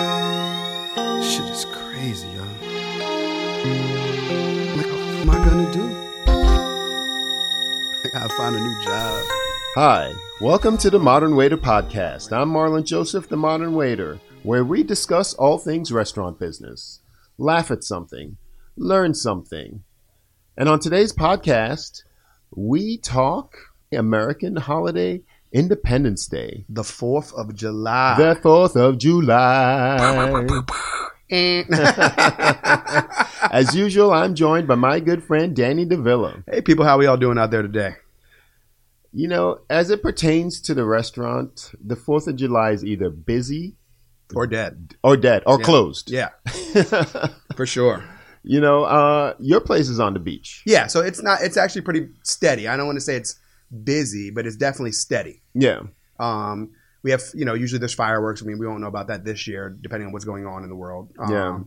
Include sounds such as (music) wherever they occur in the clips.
Shit is crazy, yo. Like, what am I gonna do? (laughs) I gotta find a new job. Hi, welcome to the Modern Waiter Podcast. I'm Marlon Joseph, the Modern Waiter, where we discuss all things restaurant business, laugh at something, learn something. And on today's podcast, we talk American holiday Independence Day, The 4th of July. the 4th of July. (laughs) As usual, I'm joined by my good friend Danny DeVilla. hey, people, how we all doing out there today? You know, as it pertains to the restaurant, the 4th of July is either busy Or dead. or dead or Yeah. closed. Yeah, (laughs) for sure. You know, uh, your place is on the beach. Yeah, so it's not, it's actually pretty steady. I don't want to say it's busy, but it's definitely steady. Yeah. Um, we have, you know, usually there's fireworks. I mean, we won't know about that this year, depending on what's going on in the world. Um, Yeah.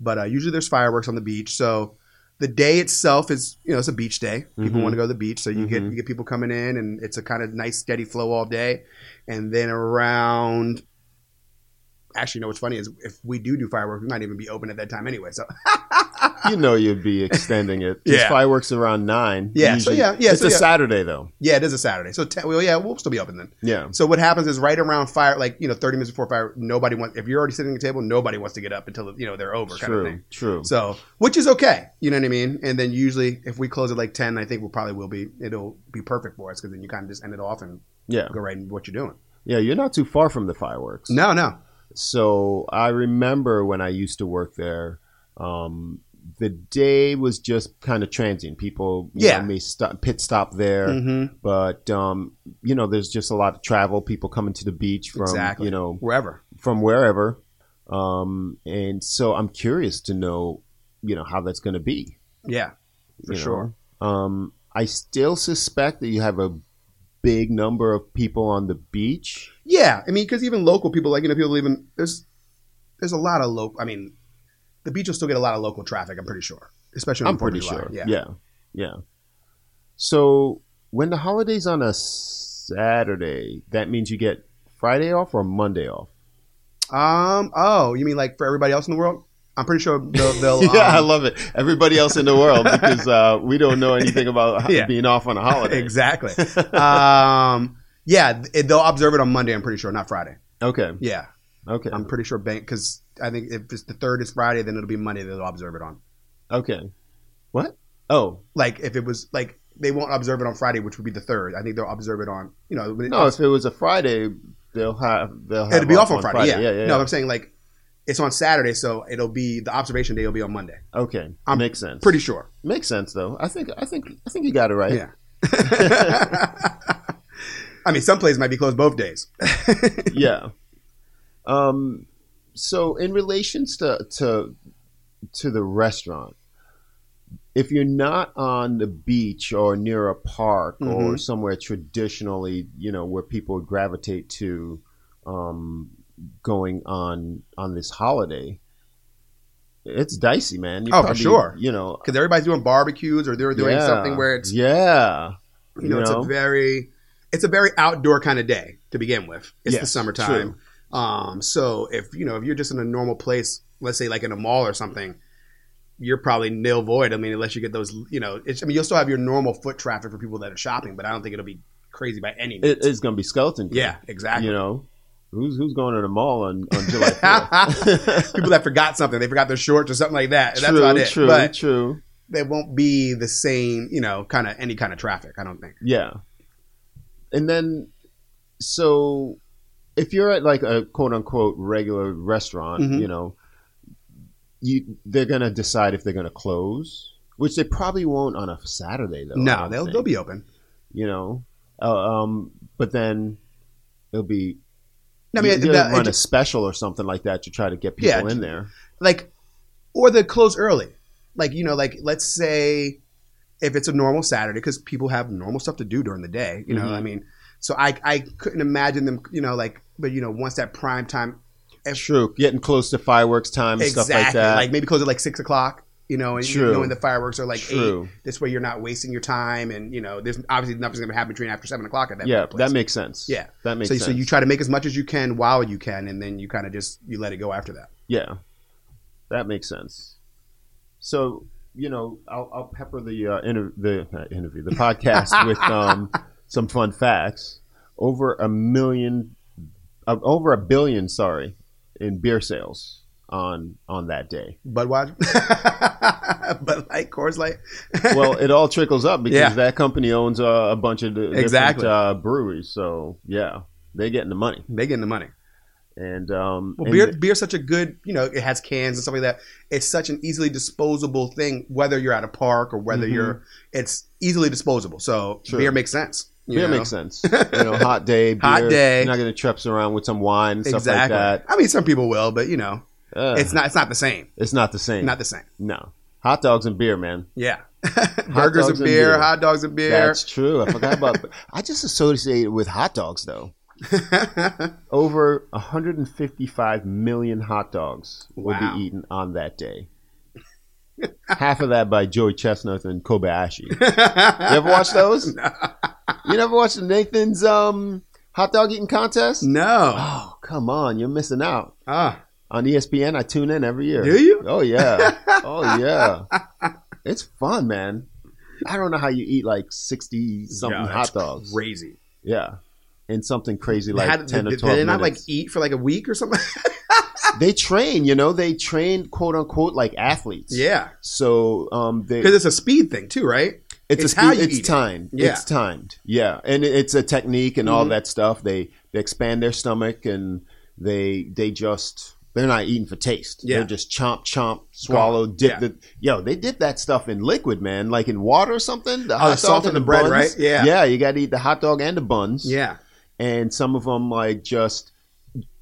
But uh, usually there's fireworks on the beach. So the day itself is, you know, it's a beach day. People Mhm. want to go to the beach, so you get Mhm. you get people coming in, and it's a kind of nice steady flow all day. And then around, actually, you know what's funny is if we do do fireworks, we might even be open at that time anyway. So (laughs) You know you'd be extending it. (laughs) Yeah. fireworks around nine. Yeah, so yeah, yeah, It's so a yeah. Saturday though. yeah, it is a Saturday. So te- well, yeah, we'll still be open then. Yeah. So what happens is right around fire, like you know, thirty minutes before fire, nobody wants. If you're already sitting at the table, nobody wants to get up until you know they're over, kind of True. thing. True. So, which is okay, you know what I mean. And then usually, if we close at like ten, I think we'll probably will be. It'll be perfect for us because then you kind of just end it off and yeah. go right into what you're doing. Yeah. You're not too far from the fireworks. No, no, So I remember when I used to work there. Um, the day was just kind of transient. People, Yeah. know, may stop, pit stop there, mm-hmm. but um, you know, there's just a lot of travel. People coming to the beach from, exactly. you know, wherever. from wherever. Um, and so I'm curious to know, you know, how that's going to be. Yeah, for you know? sure. Um, I still suspect that you have a big number of people on the beach. Yeah, I mean, because even local people, like you know, people even there's there's a lot of local. I mean, the beach will still get a lot of local traffic. I'm pretty sure, especially. I'm pretty sure. Yeah. yeah, yeah. So when the holiday's on a Saturday, that means you get Friday off or Monday off. Um. Oh, you mean like for everybody else in the world? I'm pretty sure they'll. (laughs) they'll yeah, I um, love it. Everybody else in the world because uh, we don't know anything about (laughs) Yeah. being off on a holiday. exactly. (laughs) um. Yeah, it, they'll observe it on Monday. I'm pretty sure, not Friday. Okay. Yeah, Okay. I'm pretty sure bank because I think if it's the third is Friday, then it'll be Monday that they'll observe it on. Okay. What? Oh Like if it was like they won't observe it on Friday, which would be the third. I think they'll observe it on you know. no! If it was a Friday, they'll have they'll have it'll be off on Friday. Yeah. yeah, yeah. No. I'm saying like it's on Saturday, so it'll be the observation day will be on Monday. Okay, I'm makes sense. Pretty sure. makes sense though. I think I think I think you got it right. Yeah. (laughs) I mean, some places might be closed both days. (laughs) yeah. Um. So in relations to to to the restaurant, if you're not on the beach or near a park or Mhm. somewhere traditionally, you know, where people would gravitate to, um, going on on this holiday, it's dicey, man. You Oh, for sure. You know, Because everybody's doing barbecues or they're doing yeah, something where it's yeah, you know, it's a very it's a very outdoor kind of day to begin with. It's the Yes, summertime. Um, so if you know if you're just in a normal place, let's say like in a mall or something, you're probably nil void. I mean, unless you get those, you know, it's, I mean, you'll still have your normal foot traffic for people that are shopping, but I don't think it'll be crazy by any means. It, it's going to be skeleton. Crew, yeah, exactly. You know, who's who's going to the mall on, on July (laughs) 4th? People that forgot something, they forgot their shorts or something like that. That's true, about it. true, but true. they won't be the same, you know, kind of any kind of traffic. I don't think. Yeah. And then, so if you're at like a quote unquote regular restaurant, Mhm. you know, you they're gonna decide if they're gonna close, which they probably won't on a Saturday though. No, they'll think. they'll be open. you know, uh, um, but then it'll be. I mean, you run it- a special or something like that to try to get people Yeah, in there. like or they close early like you know like let's say if it's a normal saturday because people have normal stuff to do during the day you know Mhm. i mean so i i couldn't imagine them you know like but you know once that prime time if- True, getting close to fireworks time and exactly stuff like that. like maybe close at like six o'clock you know and True. knowing the fireworks are like True. eight this way you're not wasting your time and you know there's obviously nothing's going to happen between after seven o'clock at that yeah, place. that makes sense. Yeah. that makes so, sense. so you try to make as much as you can while you can and then you kind of just you let it go after that Yeah, that makes sense. So you know, I'll, I'll pepper the uh, inter- the not interview, the (laughs) podcast with um, some fun facts. Over a million, uh, over a billion, sorry, in beer sales on on that day. Budweiser, (laughs) Bud Light, Coors Light. (laughs) Well, it all trickles up because Yeah. that company owns uh, a bunch of different Exactly. uh, breweries. So yeah, they're getting the money. they getting the money. And um, Well, and beer beer's such a good, you know, it has cans and stuff like that. It's such an easily disposable thing, whether you're at a park or whether Mhm. you're. It's easily disposable, so True. beer makes sense. Beer know? makes sense. (laughs) You know, hot day, beer, Hot day. You're not going to trips around with some wine and stuff Exactly. like that. I mean, some people will, but you know, Ugh. it's not. It's not the same. It's not the same. Not the same. no. Hot dogs and beer, man. Yeah. (laughs) Burgers and and beer, beer. hot dogs and beer. That's true. I forgot about. (laughs) I just associate it with hot dogs though. Over 155 million hot dogs will Wow. be eaten on that day. Half of that by Joey Chestnut and Kobayashi. (laughs) You ever watch those? You never watched Nathan's um, hot dog eating contest? no. Oh, come on, you're missing out. Ah. On ESPN, I tune in every year. Do you? Oh yeah. (laughs) Oh yeah. It's fun, man. I don't know how you eat like sixty something hot dogs. Crazy. Yeah. And something crazy like did- ten did, or did twelve they not like eat for like a week or something? (laughs) they train, you know, they train quote unquote like athletes. yeah, So um they because it's a speed thing too, right? it's, it's a how you it's eat it. timed. Yeah. It's timed. Yeah. And it's a technique and all Mhm. that stuff. They they expand their stomach and they they just they're not eating for taste. Yeah. They're just chomp chomp, swallow, dip Yeah. the yo, they dip that stuff in liquid, man, like in water or something. The Oh, the salt and the bread, buns. right? Yeah. Yeah, you gotta eat the hot dog and the buns. Yeah. And some of them like just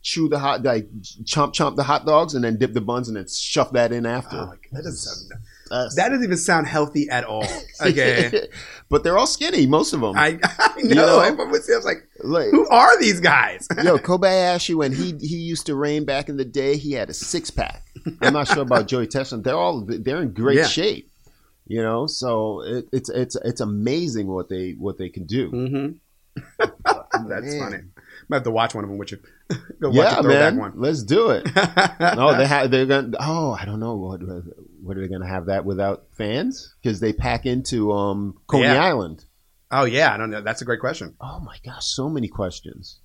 chew the hot like chomp chomp the hot dogs and then dip the buns and then shove that in after. Oh, that doesn't sound. That's- That doesn't even sound healthy at all. (laughs) Okay. but they're all skinny, most of them. I, (laughs) I know. know? I was like, like, who are these guys? (laughs) Yo, Kobayashi, when he he used to reign back in the day, he had a six pack. I'm not sure about Joey Chestnut. They're all they're in great Yeah. shape. You know, so it, it's it's it's amazing what they what they can do. mm-hmm. That's Man. funny. Might have to watch one of them with you. (laughs) Go watch Yeah, man, one. let's do it. (laughs) no, they have they're gonna. Oh, I don't know what what are they gonna have that without fans because they pack into um Coney Yeah. Island. Oh yeah, I don't know. That's a great question. Oh my gosh, so many questions.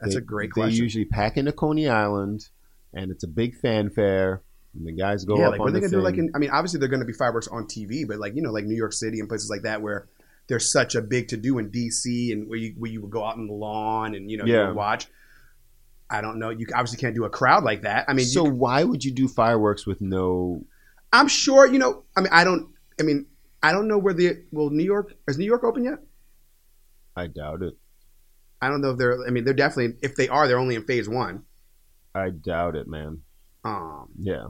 That's They- a great They usually pack into Coney Island, and it's a big fanfare. And the guys go yeah, up like on what are they the gonna do? Like, in, I mean, obviously they're gonna be fireworks on TV, but like you know, like New York City and places like that where there's such a big to do in DC and where you where you would go out on the lawn and you know you Yeah. would watch. I don't know. You obviously can't do a crowd like that. I mean, so you, why would you do fireworks with no? I'm sure you know. I mean, I don't. I mean, I don't know where the well New York is New York open yet. I doubt it. I don't know if they're. I mean, they're definitely. If they are, they're only in phase one. I doubt it, man. Um, Yeah.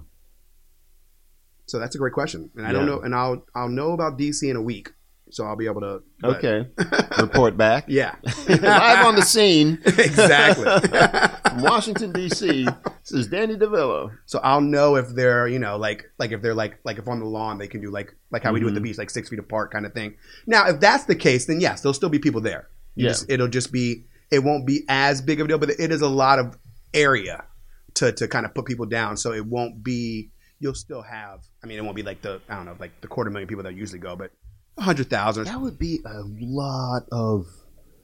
so that's a great question, and I don't know. And I'll I'll know about DC in a week, so I'll be able to. but- Okay. (laughs) Report back. Yeah. (laughs) Live on the scene. exactly. (laughs) From Washington D.C. This is Danny DeVillo. so I'll know if they're you know like like if they're like like if on the lawn they can do like like how we do at the Mhm. beach like six feet apart kind of thing. Now if that's the case, then yes, there'll still be people there. You Yeah. just- it'll just be it won't be as big of a deal, but it is a lot of area to to kind of put people down. So it won't be. You'll still have. I mean, it won't be like the I don't know like the quarter million people that usually go, but hundred thousand. That would be a lot of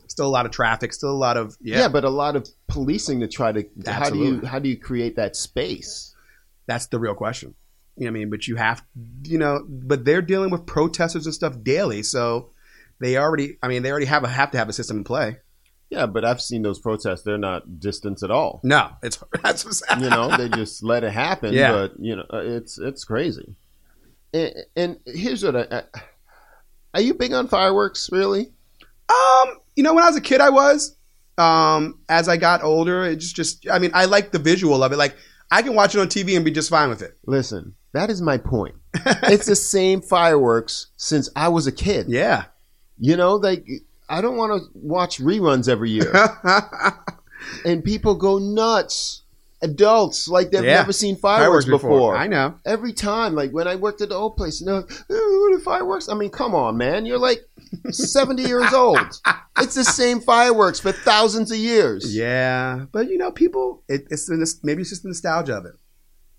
still a lot of traffic, still a lot of yeah. Yeah. but a lot of policing to try to how do you how do you create that space? That's the real question. You know what I mean? But you have, you know, but they're dealing with protesters and stuff daily, so they already. I mean, they already have a have to have a system in play. Yeah, but I've seen those protests; they're not distance at all. No, it's (laughs) that's what's, you know they just let it happen Yeah. but you know uh, it's it's crazy and, and here's what I, I are you big on fireworks really Um, you know, when I was a kid, I was. Um, as I got older, it just, just, I mean, I like the visual of it. Like, I can watch it on TV and be just fine with it. listen that is my point (laughs) it's the same fireworks since i was a kid Yeah. you know like i don't want to watch reruns every year (laughs) and people go nuts adults like they've Yeah. never seen fireworks, before. I know. every time. Like when I worked at the old place, you know, "Oh, what are fireworks? I mean, come on, man. You're like 70 years old. (laughs) It's the same fireworks for thousands of years. Yeah, but you know, people, it, it's the, nos- maybe it's just the nostalgia of it.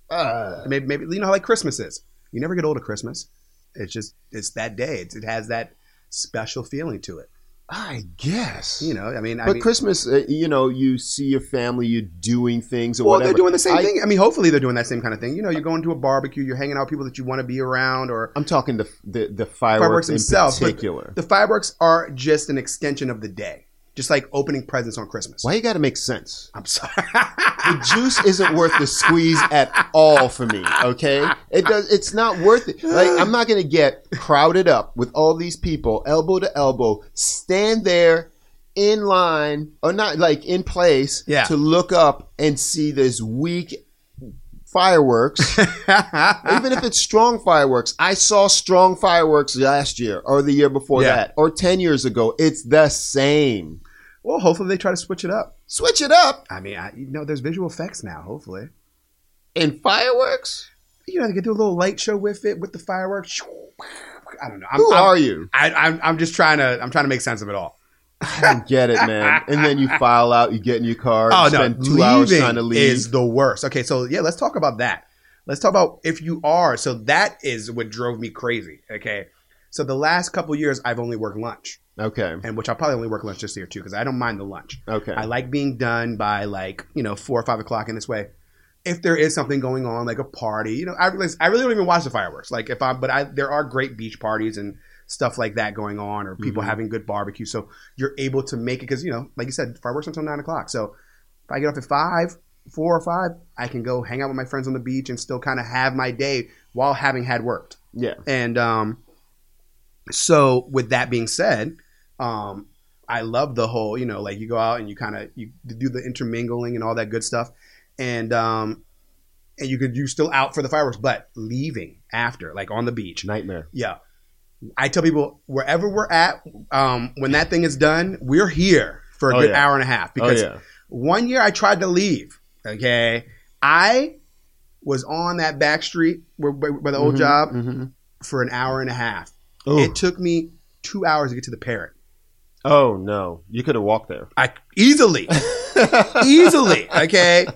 Uh, Maybe, maybe you know how like Christmas is. You never get old at Christmas. It's just it's that day. It's, it has that special feeling to it. I guess. You know, I mean, I But mean, Christmas, uh, you know, you see your family, you're doing things or well, whatever. they're doing the same I- thing. I mean, hopefully they're doing that same kind of thing. You know, you're going to a barbecue, you're hanging out with people that you want to be around, or I'm talking the the, the fireworks fireworks, themselves. in but particular. the fireworks are just an extension of the day, just like opening presents on Christmas. Why you got to make sense? I'm sorry. The juice isn't worth the squeeze at all for me. Okay, it does. It's not worth it. Like I'm not gonna get crowded up with all these people, elbow to elbow, stand there in line or not like in place Yeah. to look up and see this weak fireworks. (laughs) Even if it's strong fireworks, I saw strong fireworks last year or the year before Yeah. that or 10 years ago. It's the same. well, hopefully they try to switch it up. Switch it up. I mean, I, you know, there's visual effects now. Hopefully, In fireworks? you know, they could do a little light show with it with the fireworks. I don't know. I'm, Who I'm, are you? I, I'm, I'm just trying to. I'm trying to make sense of it all. I don't get it, man. And then you file out, you get in your car, Oh no, spend two hours trying to leave. is the worst. Okay, so yeah, let's talk about that. Let's talk about if you are. So that is what drove me crazy. Okay, so the last couple years I've only worked lunch, okay. and which I'll probably only work lunch this year too because I don't mind the lunch. Okay. I like being done by like you know four or five o'clock in this way. If there is something going on, like a party, you know, I really, I really don't even watch the fireworks. Like if I'm, but I, there are great beach parties and stuff like that going on, or people Mhm. having good barbecue. So you're able to make it because you know, like you said, fireworks until nine o'clock. So if I get off at five, four or five, I can go hang out with my friends on the beach and still kind of have my day while having had worked. yeah. And um, so with that being said, um, I love the whole, you know, like you go out and you kind of you do the intermingling and all that good stuff, and um, and you could you still out for the fireworks, but leaving after, like on the beach, Nightmare. yeah. I tell people wherever we're at, um, when that thing is done, we're here for a Oh, good yeah. hour and a half Oh, because yeah. one year I tried to leave. Okay, I was on that back street where, where the old Mhm, job mhm. for an hour and a half. Ooh. It took me two hours to get to the parrot. oh, no. You could have walked there. I easily, (laughs) easily. Okay,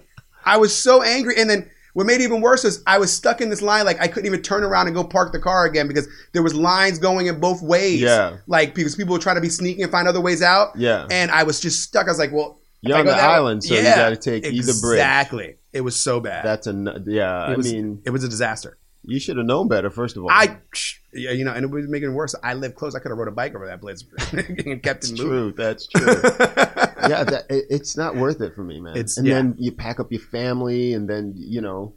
I was so angry, and then what made it even worse is I was stuck in this line. Like I couldn't even turn around and go park the car again because there was lines going in both ways. Yeah. like because people were trying to be sneaky and find other ways out. Yeah. and I was just stuck. I was like, well, You're on the that way- island, so you gotta take either bridge. Exactly. It was so bad. That's a, yeah. it I was, mean, it was a disaster. you should have known better, first of all. I, (sniffs) yeah, you know, and it was making it worse. I live close. I could have rode a bike over that blitz (laughs) and kept That's it true. That's true. (laughs) yeah, that, it, it's not worth it for me, man. It's- and yeah. then you pack up your family, and then, you know,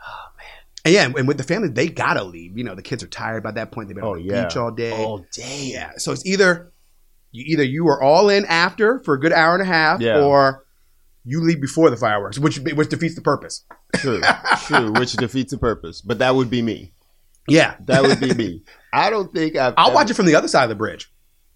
oh man. And yeah, and with the family, they gotta leave. You know, the kids are tired by that point. They've been oh, on the yeah. beach all day. All day. Yeah, so it's either you either you are all in after for a good hour and a half, Yeah. or you leave before the fireworks, which which defeats the purpose. True. True. Which defeats the purpose. But that would be me. Yeah, That would be (laughs) me. I don't think I've. I'll watch it from the other side of the bridge.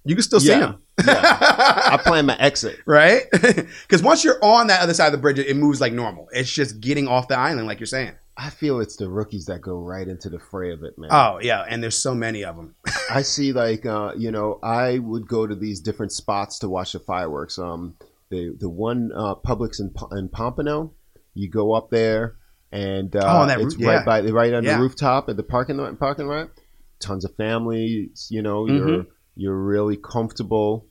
You can still see Yeah. them. (laughs) I plan my exit. right? (laughs) Because once you're on that other side of the bridge, it moves like normal. It's just getting off the island, like you're saying. I feel it's the rookies that go right into the fray of it, man. Oh yeah, and there's so many of them. (laughs) I see, like, uh, you know, I would go to these different spots to watch the fireworks. Um, the the one uh, Publix in, in Pompano, you go up there, and uh, Oh, that it's right yeah. by right on Yeah. the rooftop at the parking lot. Parking lot, tons of families. You know, Mm-hmm. you're you're really comfortable.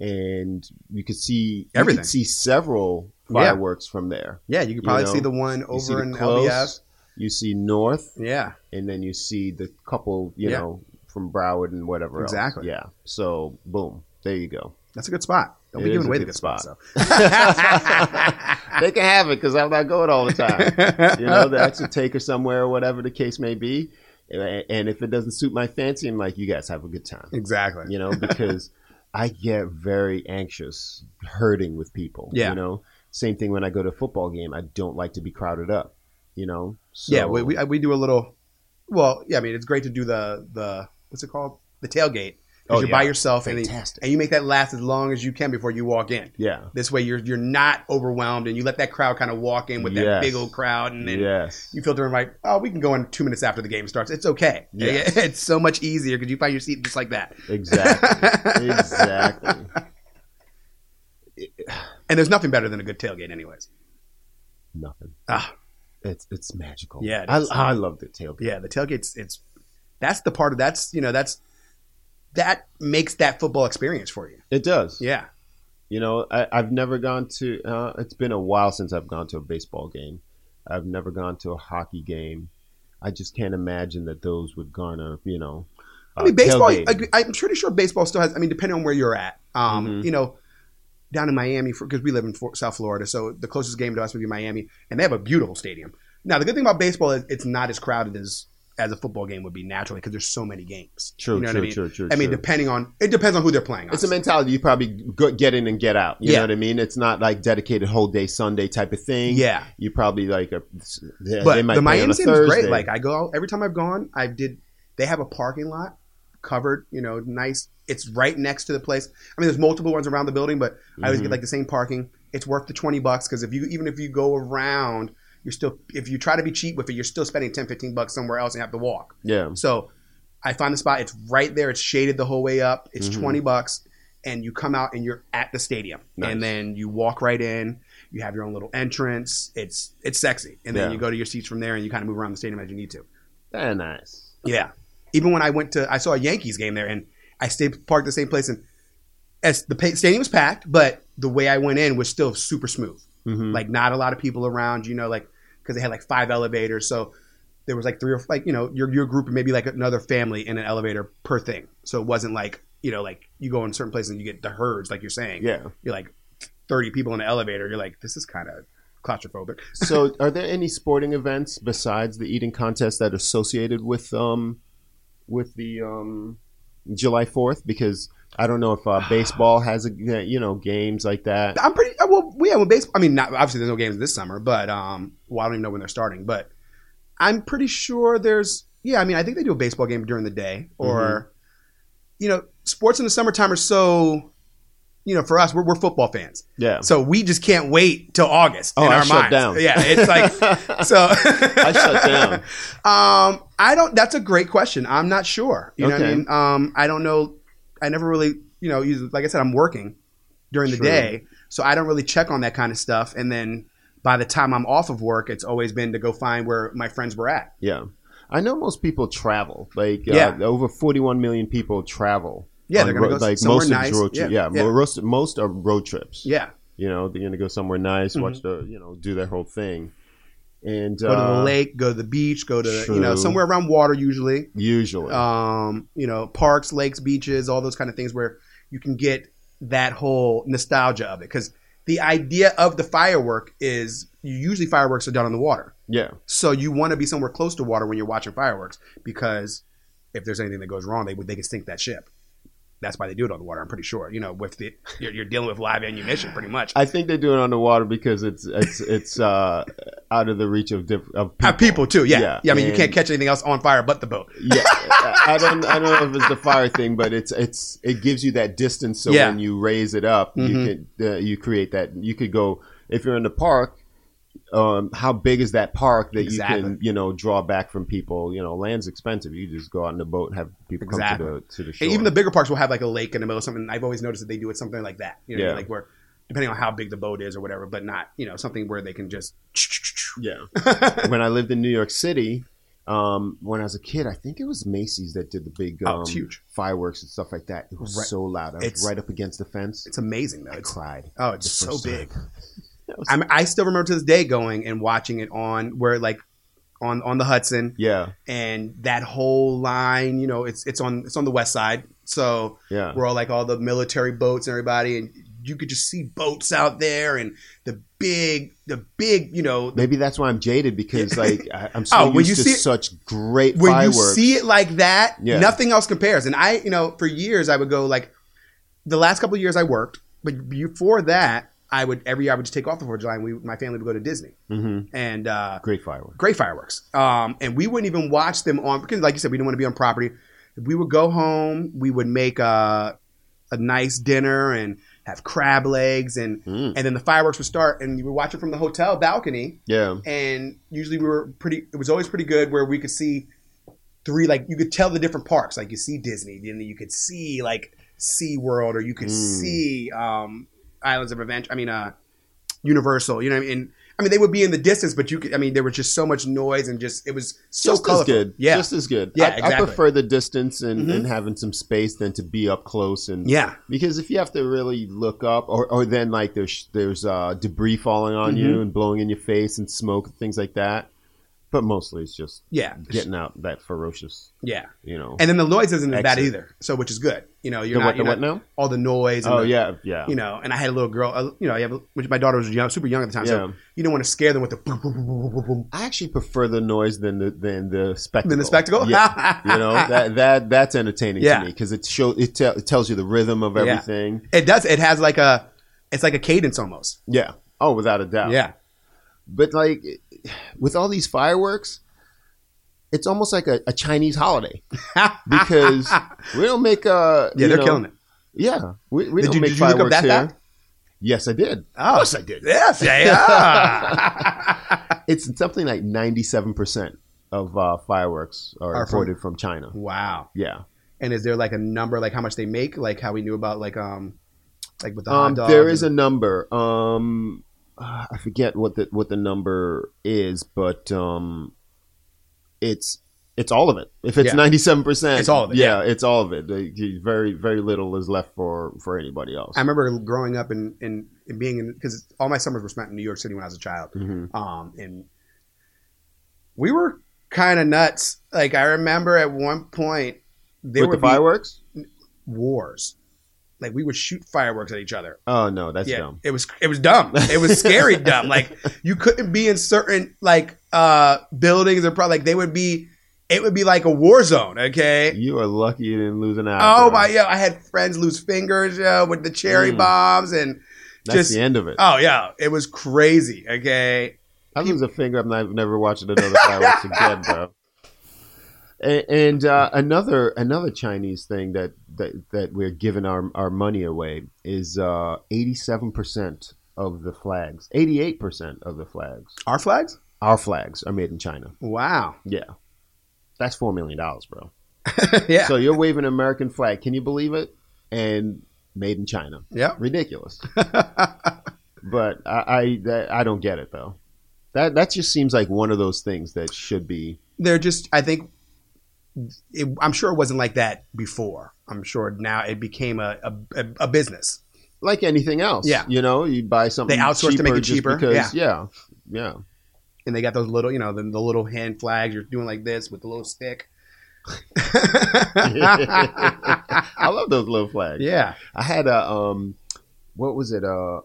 and you could see you Everything. could see several Yeah. fireworks from there. Yeah, you could probably know, see the one You over the in close, LBS. You see north, Yeah, and then you see the couple, you Yeah. know, from Broward and whatever else. Exactly. Yeah. So boom, there you go. that's a good spot. Don't It be giving away the good spots. spot. though. (laughs) (laughs) they can have it because I'm not going all the time. You know, that's (laughs) a take her somewhere or whatever the case may be. And if it doesn't suit my fancy, I'm like, you guys have a good time. exactly. You know, (laughs) because I get very anxious hurting with people. Yeah. You know, same thing when I go to a football game. I don't like to be crowded up. You know. So, yeah, we, we we do a little. Well, yeah, I mean, it's great to do the the what's it called the tailgate because Oh, you're yeah. by yourself and, Fantastic. and you make that last as long as you can before you walk in. Yeah. This way, you're you're not overwhelmed and you let that crowd kind of walk in with that big old crowd and then Yes. you filter in like, oh, we can go in two minutes after the game starts. It's okay. (laughs) Yes. It's so much easier because you find your seat just like that. Exactly. (laughs) exactly. (sighs) And there's nothing better than a good tailgate, anyways. Nothing. Ah, It's it's magical. Yeah, it I. I love the tailgate. yeah, the tailgate's it's that's the part of that's you know that's that makes that football experience for you. It does. Yeah. You know, I, I've never gone to. Uh, it's been a while since I've gone to a baseball game. I've never gone to a hockey game. I just can't imagine that those would garner. You know, I uh, mean, baseball. tailgating. I, I'm pretty sure baseball still has. I mean, depending on where you're at. Um, Mhm. you know, down in Miami because we live in Fort, South Florida, so the closest game to us would be Miami, and they have a beautiful stadium. Now, the good thing about baseball is it's not as crowded as as a football game would be naturally because there's so many games. True, you know true, what I mean? true, true, I mean, true. depending on it depends on who they're playing. It's a mentality you probably get in and get out. You Yeah. know what I mean? It's not like dedicated whole day Sunday type of thing. Yeah. You probably like a. They, but the Miami a is great. Like I go every time I've gone, I did. They have a parking lot covered, you know, nice. It's right next to the place. I mean, there's multiple ones around the building, but I always get mm-hmm. like the same parking. It's worth the twenty bucks because if you even if you go around, you're still if you try to be cheap with it, you're still spending 10, 15 bucks somewhere else and have to walk. yeah. So I find the spot. It's right there. It's shaded the whole way up. It's Mhm. twenty bucks, and you come out and you're at the stadium, Nice. and then you walk right in. You have your own little entrance. It's it's sexy, and then Yeah. you go to your seats from there, and you kind of move around the stadium as you need to. Very nice. Yeah. Even when I went to, I saw a Yankees game there, and I stayed parked the same place, and as the stadium was packed, but the way I went in was still super smooth. Mhm. Like not a lot of people around, you know, like because they had like five elevators, so there was like three or like you know your your group and maybe like another family in an elevator per thing. So it wasn't like you know like you go in certain places and you get the herds, like you're saying. Yeah. You're like thirty people in an elevator. You're like this is kind of claustrophobic. (laughs) so, are there any sporting events besides the eating contest that associated with um with the um July Fourth? Because I don't know if uh, (sighs) baseball has a you know games like that. I'm pretty well. Yeah, well, baseball. I mean, not, obviously there's no games this summer, but um, well, I don't even know when they're starting. But I'm pretty sure there's. Yeah, I mean, I think they do a baseball game during the day, or Mm-hmm. you know, sports in the summertime are so. You know, for us, we're, we're football fans, Yeah. so we just can't wait till August Oh, in I our shut minds. down. Yeah, it's like (laughs) so. I shut down. (laughs) Um, I don't. That's a great question. I'm not sure. You know what I Okay. mean? Um, I don't know. I never really, you know, use- like I said, I'm working during the True. day, so I don't really check on that kind of stuff. And then by the time I'm off of work, it's always been to go find where my friends were at. Yeah. I know most people travel. Like Yeah. uh, over 41 million people travel. Yeah, they're gonna go like somewhere most nice. road trips. Yeah, Yeah, yeah. Most, most are road trips. Yeah, You know, they're gonna go somewhere nice, Mhm. watch the you know, do their whole thing. And go to the uh, lake, go to the beach, go to you know somewhere around water usually. Usually. Um, you know, parks, lakes, beaches, all those kind of things where you can get that whole nostalgia of it. Because the idea of the firework is usually fireworks are done on the water. yeah. So you want to be somewhere close to water when you're watching fireworks because if there's anything that goes wrong, they they can sink that ship. That's why they do it on the water. I'm pretty sure. You know, with the you're, you're dealing with live ammunition, pretty much. I think they do it on the water because it's it's it's uh, out of the reach of diff- of people. Uh, people too, yeah. yeah. I mean, you can't catch anything else on fire but the boat. yeah, (laughs) I don't. I don't know if it's the fire thing, but it's it's it gives you that distance. So Yeah. when you raise it up, Mhm. you can uh, you create that. You could go if you're in the park. Um, how big is that park that you can you know draw back from people? You know, land's expensive. You just go out in the boat and have people Exactly. come to the to the shore. And even the bigger parks will have like a lake in the middle of something. I've always noticed that they do it something like that. You know, I Yeah. mean? like where depending on how big the boat is or whatever, but not you know something where they can just yeah. (laughs) when I lived in New York City, Um, when I was a kid, I think it was Macy's that did the big Oh, um, huge. fireworks and stuff like that. It was Right. so loud. I was It's- right up against the fence. It's amazing though. I It's, cried. oh, it's so first big. (laughs) time. That was- I mean, I still remember to this day going and watching it on where like on on the Hudson yeah, and that whole line. You know, it's it's on it's on the west side, so yeah. we're all like all the military boats and everybody, and you could just see boats out there and the big the big you know the, Maybe that's why I'm jaded because like I, I'm (laughs) so Oh, when used you to see it- such great when fireworks. you see it like that, Yeah. nothing else compares. And I, you know, for years I would go like the last couple of years I worked, but before that, I would every year I would just take off the Fourth of July and we my family would go to Disney hmm and uh, Great fireworks. great fireworks. Um, and we wouldn't even watch them on because, like you said, we didn't want to be on property. We would go home. We would make a, a nice dinner and have crab legs, and Mm. and then the fireworks would start, and you would watch it from the hotel balcony. Yeah, And usually we were pretty. It was always pretty good where we could see three. Like you could tell the different parks. Like you see Disney, and then you could see like Sea World, or you could Mm. see um, Islands of Adventure. I mean, uh, Universal. You know, what I mean, I mean, they would be in the distance, but you could. I mean, there was just so much noise and just it was so just colorful. as good. Yeah, just as good. Yeah, I, I prefer the distance and, Mhm. and having some space than to be up close and yeah, Because if you have to really look up, or, or then like there's there's uh, debris falling on you Mhm. and blowing in your face and smoke and things like that, but mostly it's just yeah, getting out that ferocious, yeah. you know. And then the noise isn't as bad either, so which is good. You know, you're the not, what, the you're what not now? all the noise. And Oh the- yeah, yeah, You know, and I had a little girl. Uh, you know, I have, which my daughter was young, super young at the time, Yeah. so you don't want to scare them with the boom, boom, boom, boom, boom, boom. I actually prefer the noise than the than the spectacle. Than the spectacle? Yeah, (laughs) you know that that that's entertaining Yeah. to me because it show it, te- it tells you the rhythm of Yeah. everything. It does. It has like a, it's like a cadence almost. Yeah. Oh, without a doubt. Yeah. But like with all these fireworks, it's almost like a, a Chinese holiday (laughs) because we don't make uh Yeah, they're know- killing it. Yeah, we, we Did don't you- make did you look up fireworks that here. Yes, I did. Oh, of course I did. Yes, yeah, yeah. (laughs) It's something like ninety-seven percent of uh, fireworks are, Are imported from China. wow. Yeah, And is there like a number, like how much they make, like how we knew about, like um, like with the hot um, dogs? there is a number. Um, uh, (sighs) I forget what the what the number is, but um, it's it's all of it. If it's ninety-seven percent, It's all of it, Yeah, it's all of it. Very very little is left for for anybody else. I remember growing up and and, and being in because all my summers were spent in New York City when I was a child. Mhm. Um, and we were kind of nuts. Like I remember at one point there With were the fireworks? wars. Like we would shoot fireworks at each other. Oh no, that's yeah, dumb. it was it was dumb. It was scary (laughs) dumb. Like you couldn't be in certain like uh buildings or probably like they would be. It would be like a war zone. Okay. You are lucky you didn't lose an eye. Oh bro. my yeah, I had friends lose fingers yeah, with the cherry Mm. bombs and That's just the end of it. oh yeah, it was crazy. Okay. I lose a finger. I'm not, never watching another fireworks (laughs) again, bro. And, and uh, another another Chinese thing that, that, that we're giving our, our money away is eighty seven percent of the flags, eighty eight percent of the flags, Our flags? our flags are made in China. Wow. Yeah, that's four million dollars, bro. (laughs) yeah. So you're waving an American flag. Can you believe it? And made in China. yeah. Ridiculous. (laughs) but I I, that, I don't get it though. That that just seems like one of those things that should be. They're just. I think. It, I'm sure it wasn't like that before. I'm sure now it became a a, a business. like anything else. Yeah. You know, you buy something. They outsource to make it cheaper. Because, yeah. Yeah. and they got those little, you know, the, the little hand flags. You're doing like this with the little stick. (laughs) I love those little flags. yeah, I had a um, what was it? Uh,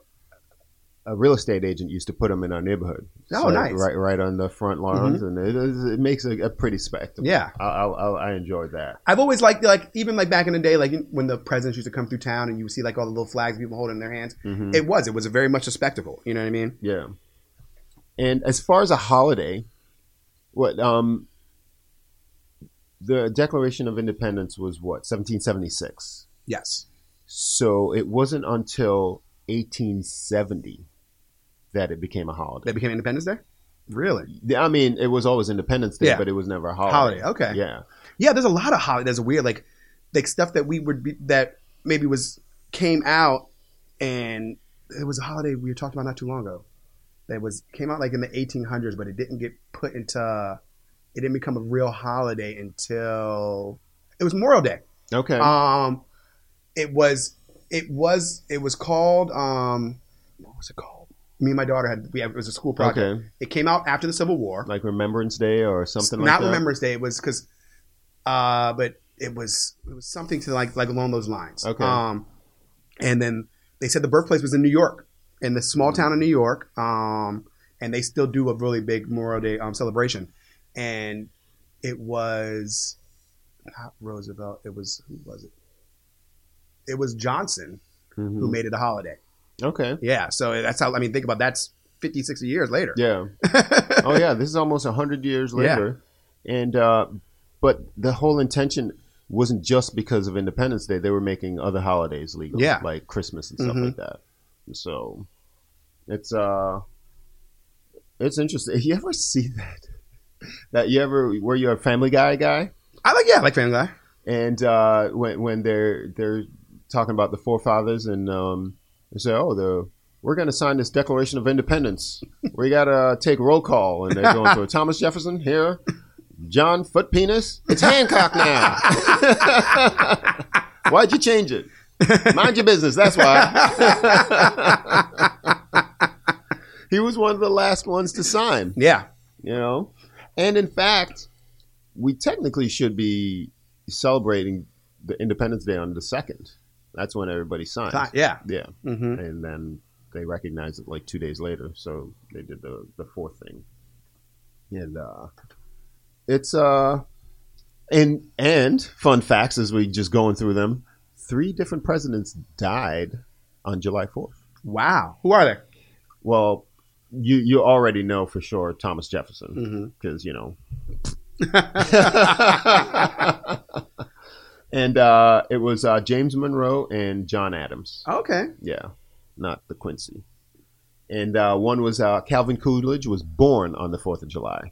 a real estate agent used to put them in our neighborhood. Oh, nice. Right, right on the front lawns, and it, it makes a, a pretty spectacle. yeah. I, I, I, enjoyed that. I've always liked like even like back in the day, like when the presidents used to come through town and you would see like all the little flags people holding in their hands. Mhm. It was. It was a very much a spectacle. You know what I mean? Yeah. And as far as a holiday, what um the Declaration of Independence was what, 1776. Yes. So it wasn't until 1870 that it became a holiday. holiday. became Independence Day. Really? I mean, it was always Independence Day, Yeah. but it was never a holiday. Holiday. Okay. Yeah. Yeah. There's a lot of holidays. There's a weird like like stuff that we would be that maybe was came out and it was a holiday we were talking about not too long ago. That was came out like in the 1800s, but it didn't get put into it didn't become a real holiday until it was Memorial Day. Okay. Um, it was it was it was called um, what was it called? Me and my daughter had we had, it was a school project. Okay. It came out after the Civil War. like Remembrance Day or something like Not that. Remembrance Day. It was because, uh, but it was it was something to like like along those lines. Okay. Um, and then they said the birthplace was in New York, in the small town of New York. Um, and they still do a really big Memorial Day um, celebration, and it was not Roosevelt. It was who was it? It was Johnson Mhm. who made it a holiday. Okay. Yeah, so that's how I mean. Think about that's 50, 60 years later. Yeah. (laughs) oh yeah, this is almost hundred years later. Yeah. and uh, but the whole intention wasn't just because of Independence Day. They were making other holidays legal, Yeah. like Christmas and stuff Mhm. like that. So it's uh, it's interesting. You ever see that? That you ever were you a Family Guy guy? I like yeah, I like Family Guy. and uh, when when they're they're talking about the forefathers and um, they say, oh, the we're going to sign this Declaration of Independence. we got to take roll call, and they're going through (laughs) Thomas Jefferson here, John Foot Penis. It's Hancock now. (laughs) Why'd you change it? Mind your business. That's why. (laughs) he was one of the last ones to sign Yeah, you know and in fact we technically should be celebrating the independence day on the second that's when everybody signs Ti- yeah. yeah. Hmm and then they recognized it like two days later so they did the, the fourth thing. And uh it's uh and and fun facts as we just going through them three different presidents died on july 4th Wow, who are they? well you you already know for sure thomas jefferson hmm because you know. (laughs) (laughs) and uh, it was uh, James Monroe and John Adams. Okay. Yeah, not the Quincy. And uh, one was uh, Calvin Coolidge was born on the Fourth of July.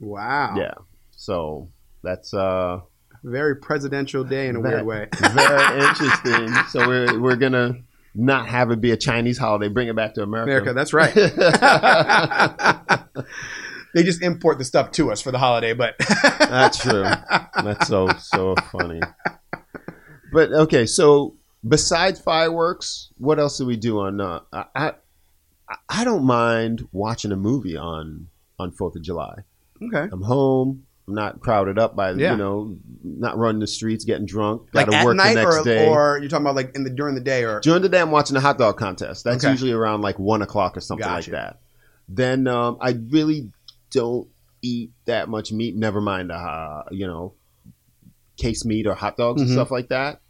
Wow. Yeah, so that's uh, Very presidential day in a weird way. (laughs) very (laughs) interesting. So we're we're gonna not have it be a Chinese holiday. Bring it back to America. America, that's right. (laughs) they just import the stuff to us for the holiday, but (laughs) That's true. That's so so funny. But okay, so besides fireworks, what else do we do on? Uh, I, I don't mind watching a movie on on Fourth of July. okay. I'm home. I'm not crowded up by Yeah. you know not running the streets, getting drunk. Got Like to at work night, the next or, day. or you're talking about like in the during the day, or During the day, I'm watching a hot dog contest. That's Okay. usually around like one o'clock or something Gotcha. like that. Then um, I really don't eat that much meat. Never mind, uh, you know, case meat or hot dogs and Mhm. stuff like that.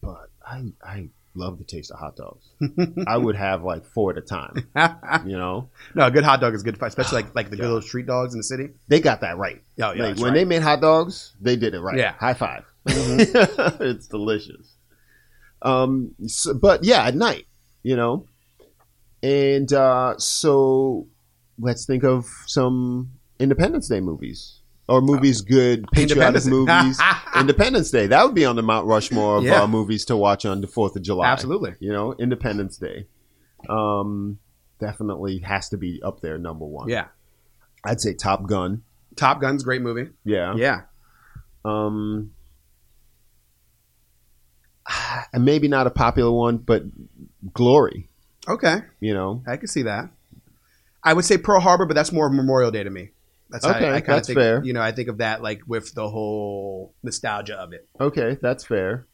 But I I love the taste of hot dogs. (laughs) I would have like four at a time. (laughs) You know, no, a good hot dog is good, especially like like the good little street dogs in the city. they got that right. Oh yeah, like when right. they made hot dogs, they did it right. Yeah. high 5 (laughs) it's delicious. Um, so- but yeah, at night, you know, and uh, so let's think of some Independence Day movies or movies good (laughs) patriotic Independence movies. (laughs) Independence Day that would be on the Mount Rushmore of Yeah. uh, movies to watch on the Fourth of July. Absolutely. you know, Independence Day. Um, definitely has to be up there, number one. yeah, I'd say Top Gun. Top Gun's a great movie. Yeah. Yeah, Um, and maybe not a popular one, but Glory. okay, You know, I can see that. I would say Pearl Harbor, but that's more of Memorial Day to me. That's how Okay, I, I kind of that's think. fair. You know, I think of that like with the whole nostalgia of it. okay, that's fair.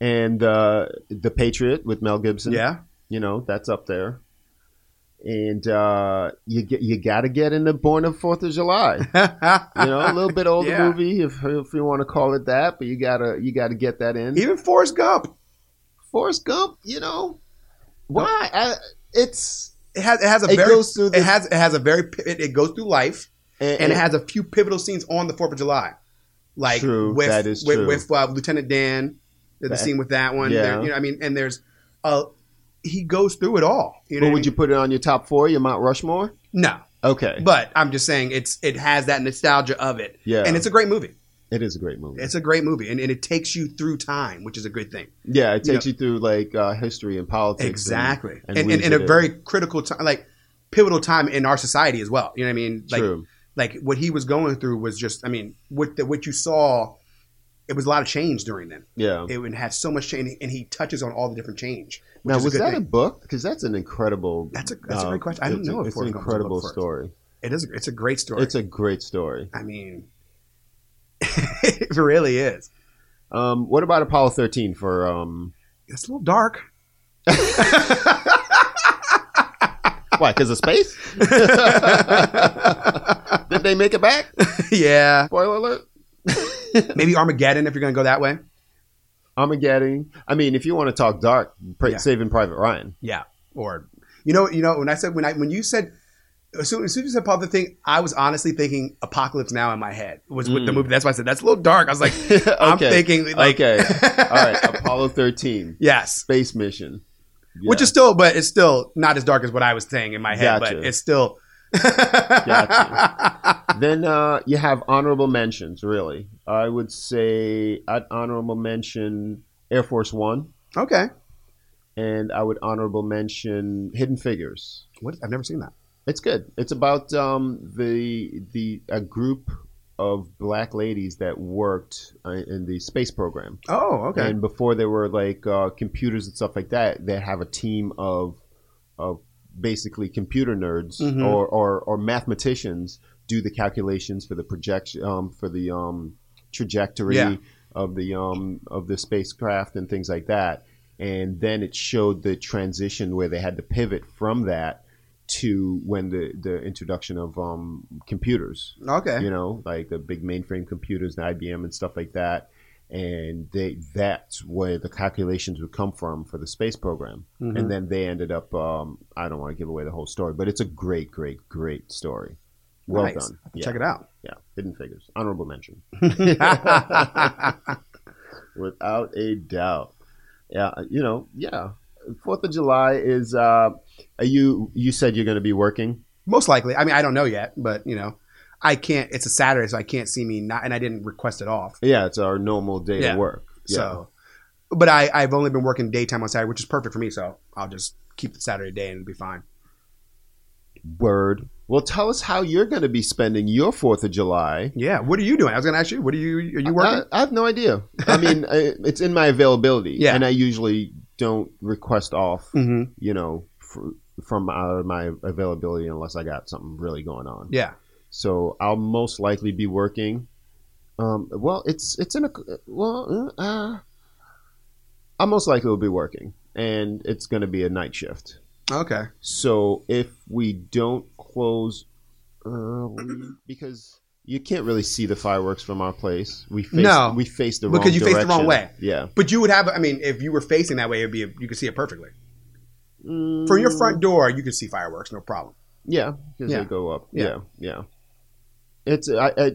And uh, the Patriot with Mel Gibson. Yeah, you know that's up there. And uh, you get you got to get into Born of Fourth of July. (laughs) You know, a little bit older Yeah. movie if if you want to call it that, but you gotta you gotta get that in. even Forrest Gump. Forrest Gump, you know, why? I, it's It has it has a It very goes through the- it has it has a very it, it goes through life and, and it has a few pivotal scenes on the Fourth of July, like True, with that is with, true. with uh, Lieutenant Dan. There's That- the scene with that one. Yeah. There- you know, I mean, and there's uh he goes through it all. You know, But what I would you put it on your top four? Your Mount Rushmore? no? Okay, But I'm just saying it's it has that nostalgia of it. Yeah. and it's a great movie. It is a great movie. It's a great movie, and, and it takes you through time, which is a good thing. yeah, it you takes you through like uh, history and politics. Exactly, and, and, and, weaves a in. very critical time, like pivotal time in our society as well. You know what I mean? Like true. like what he was going through was just. I mean, what the, what you saw, it was a lot of change during then. Yeah. It had so much change, and he touches on all the different change. Now, was a that a book? Because that's an incredible. That's a- that's a great question. I a- know if It's an incredible story. It is. It's a great story. It's a great story. I mean, (laughs) it really is. Um, what about Apollo 13 for? Um, It's a little dark. (laughs) why? Because of space? (laughs) Did they make it back? yeah, Spoiler alert. maybe Armageddon if you're gonna go that way. Armageddon. I mean, if you want to talk dark, pra- Yeah. Saving Private Ryan. Yeah, or you know, you know, when I said when I when you said. As soon, as soon as you said Pulp the thing, I was honestly thinking Apocalypse Now in my head was with the movie. That's why I said that's a little dark. I was like, (laughs) I'm Mm. Thinking like, okay. (laughs) All right. Apollo 13, yes, space mission. which is still, but it's still not as dark as what I was saying in my head. Gotcha. But it's still. (laughs) then uh, you have honorable mentions. Really, I would say I'd honorable mention Air Force One, okay, and I would honorable mention Hidden Figures. what? I've never seen that. It's good. It's about um, the the a group of black ladies that worked uh, in the space program. Oh, okay. And before there were like uh, computers and stuff like that, they have a team of of basically computer nerds Mhm. or, or or mathematicians do the calculations for the projection um, for the um, trajectory Yeah. of the um, of the spacecraft and things like that. And then it showed the transition where they had to pivot from that to when the the introduction of um, computers okay. you know, like the big mainframe computers and IBM and stuff like that. And they that's where the calculations would come from for the space program. Mhm. And then they ended up um, I don't want to give away the whole story, but it's a great, great, great story. Well Nice. done. To Check it out. Yeah. Hidden figures. Honorable mention. (laughs) (laughs) Without a doubt. Yeah, you know, yeah. Fourth of July is uh you you said you're gonna be working? Most likely. I mean, I don't know yet, but you know, I can't. It's a Saturday, so I can't see me not, and I didn't request it off. Yeah, it's our normal day Yeah. of work. Yeah. So, but I, I've only been working daytime on Saturday, which is perfect for me. So I'll just keep the Saturday day and it'll be fine. Word. Well, tell us how you're going to be spending your Fourth of July. Yeah. What are you doing? I was going to ask you. What are you? Are you working? I, I have no idea. I (laughs) mean, I, it's in my availability, Yeah. and I usually don't request off. mm-hmm. You know, fr- from out of my availability unless I got something really going on. Yeah. So I'll most likely be working. Um, well, it's it's in a well. Uh, I most likely will be working, and it's going to be a night shift. Okay. So if we don't close early, because you can't really see the fireworks from our place, we face No, we face the because wrong you face the wrong way. Yeah, But you would have. I mean, if you were facing that way, it'd be. A, you could see it perfectly Mm, from your front door. You can see fireworks, no problem. Yeah, because Yeah. they go up. Yeah. Yeah, yeah. It's I,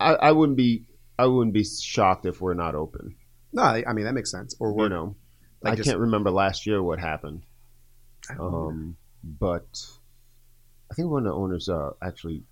I I wouldn't be I wouldn't be shocked if we're not open. No, I mean that makes sense. Or we're know, like I just- can't remember last year what happened. Um, but I think one of the owners uh, actually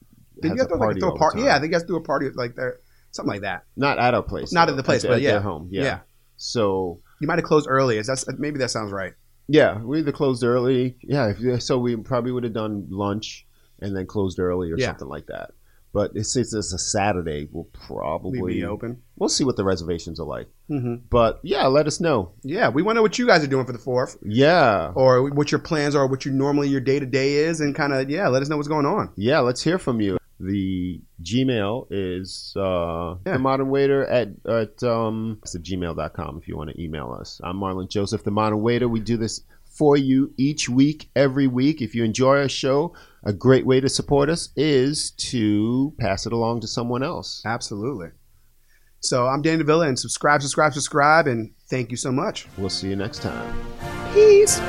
Did you to a like, throw a party? Yeah, I think you guys do a party like there, something like that. not at our place. Not at the place, their- but at yeah. their home. Yeah. Yeah. So You might have closed early. Is that maybe that sounds right? Yeah, we either closed early. Yeah, if, so we probably would have done lunch and then closed early or Yeah. something like that. But it- since it's a Saturday, we'll Leave probably me open. We'll see what the reservations are like. Mm-hmm. But yeah, let us know. Yeah, we want to know what you guys are doing for the fourth, Yeah. or what your plans are, what you normally your day to day is, and kind of yeah, let us know what's going on. Yeah, let's hear from you. The Gmail is uh, Yeah. the modern waiter at, at um, it's at gmail.com if you want to email us. I'm Marlon Joseph, the modern waiter. We do this for you each week, every week. If you enjoy our show, a great way to support us is to pass it along to someone else. Absolutely. So I'm Dan Davila, and subscribe, subscribe, subscribe, and thank you so much. We'll see you next time. Peace.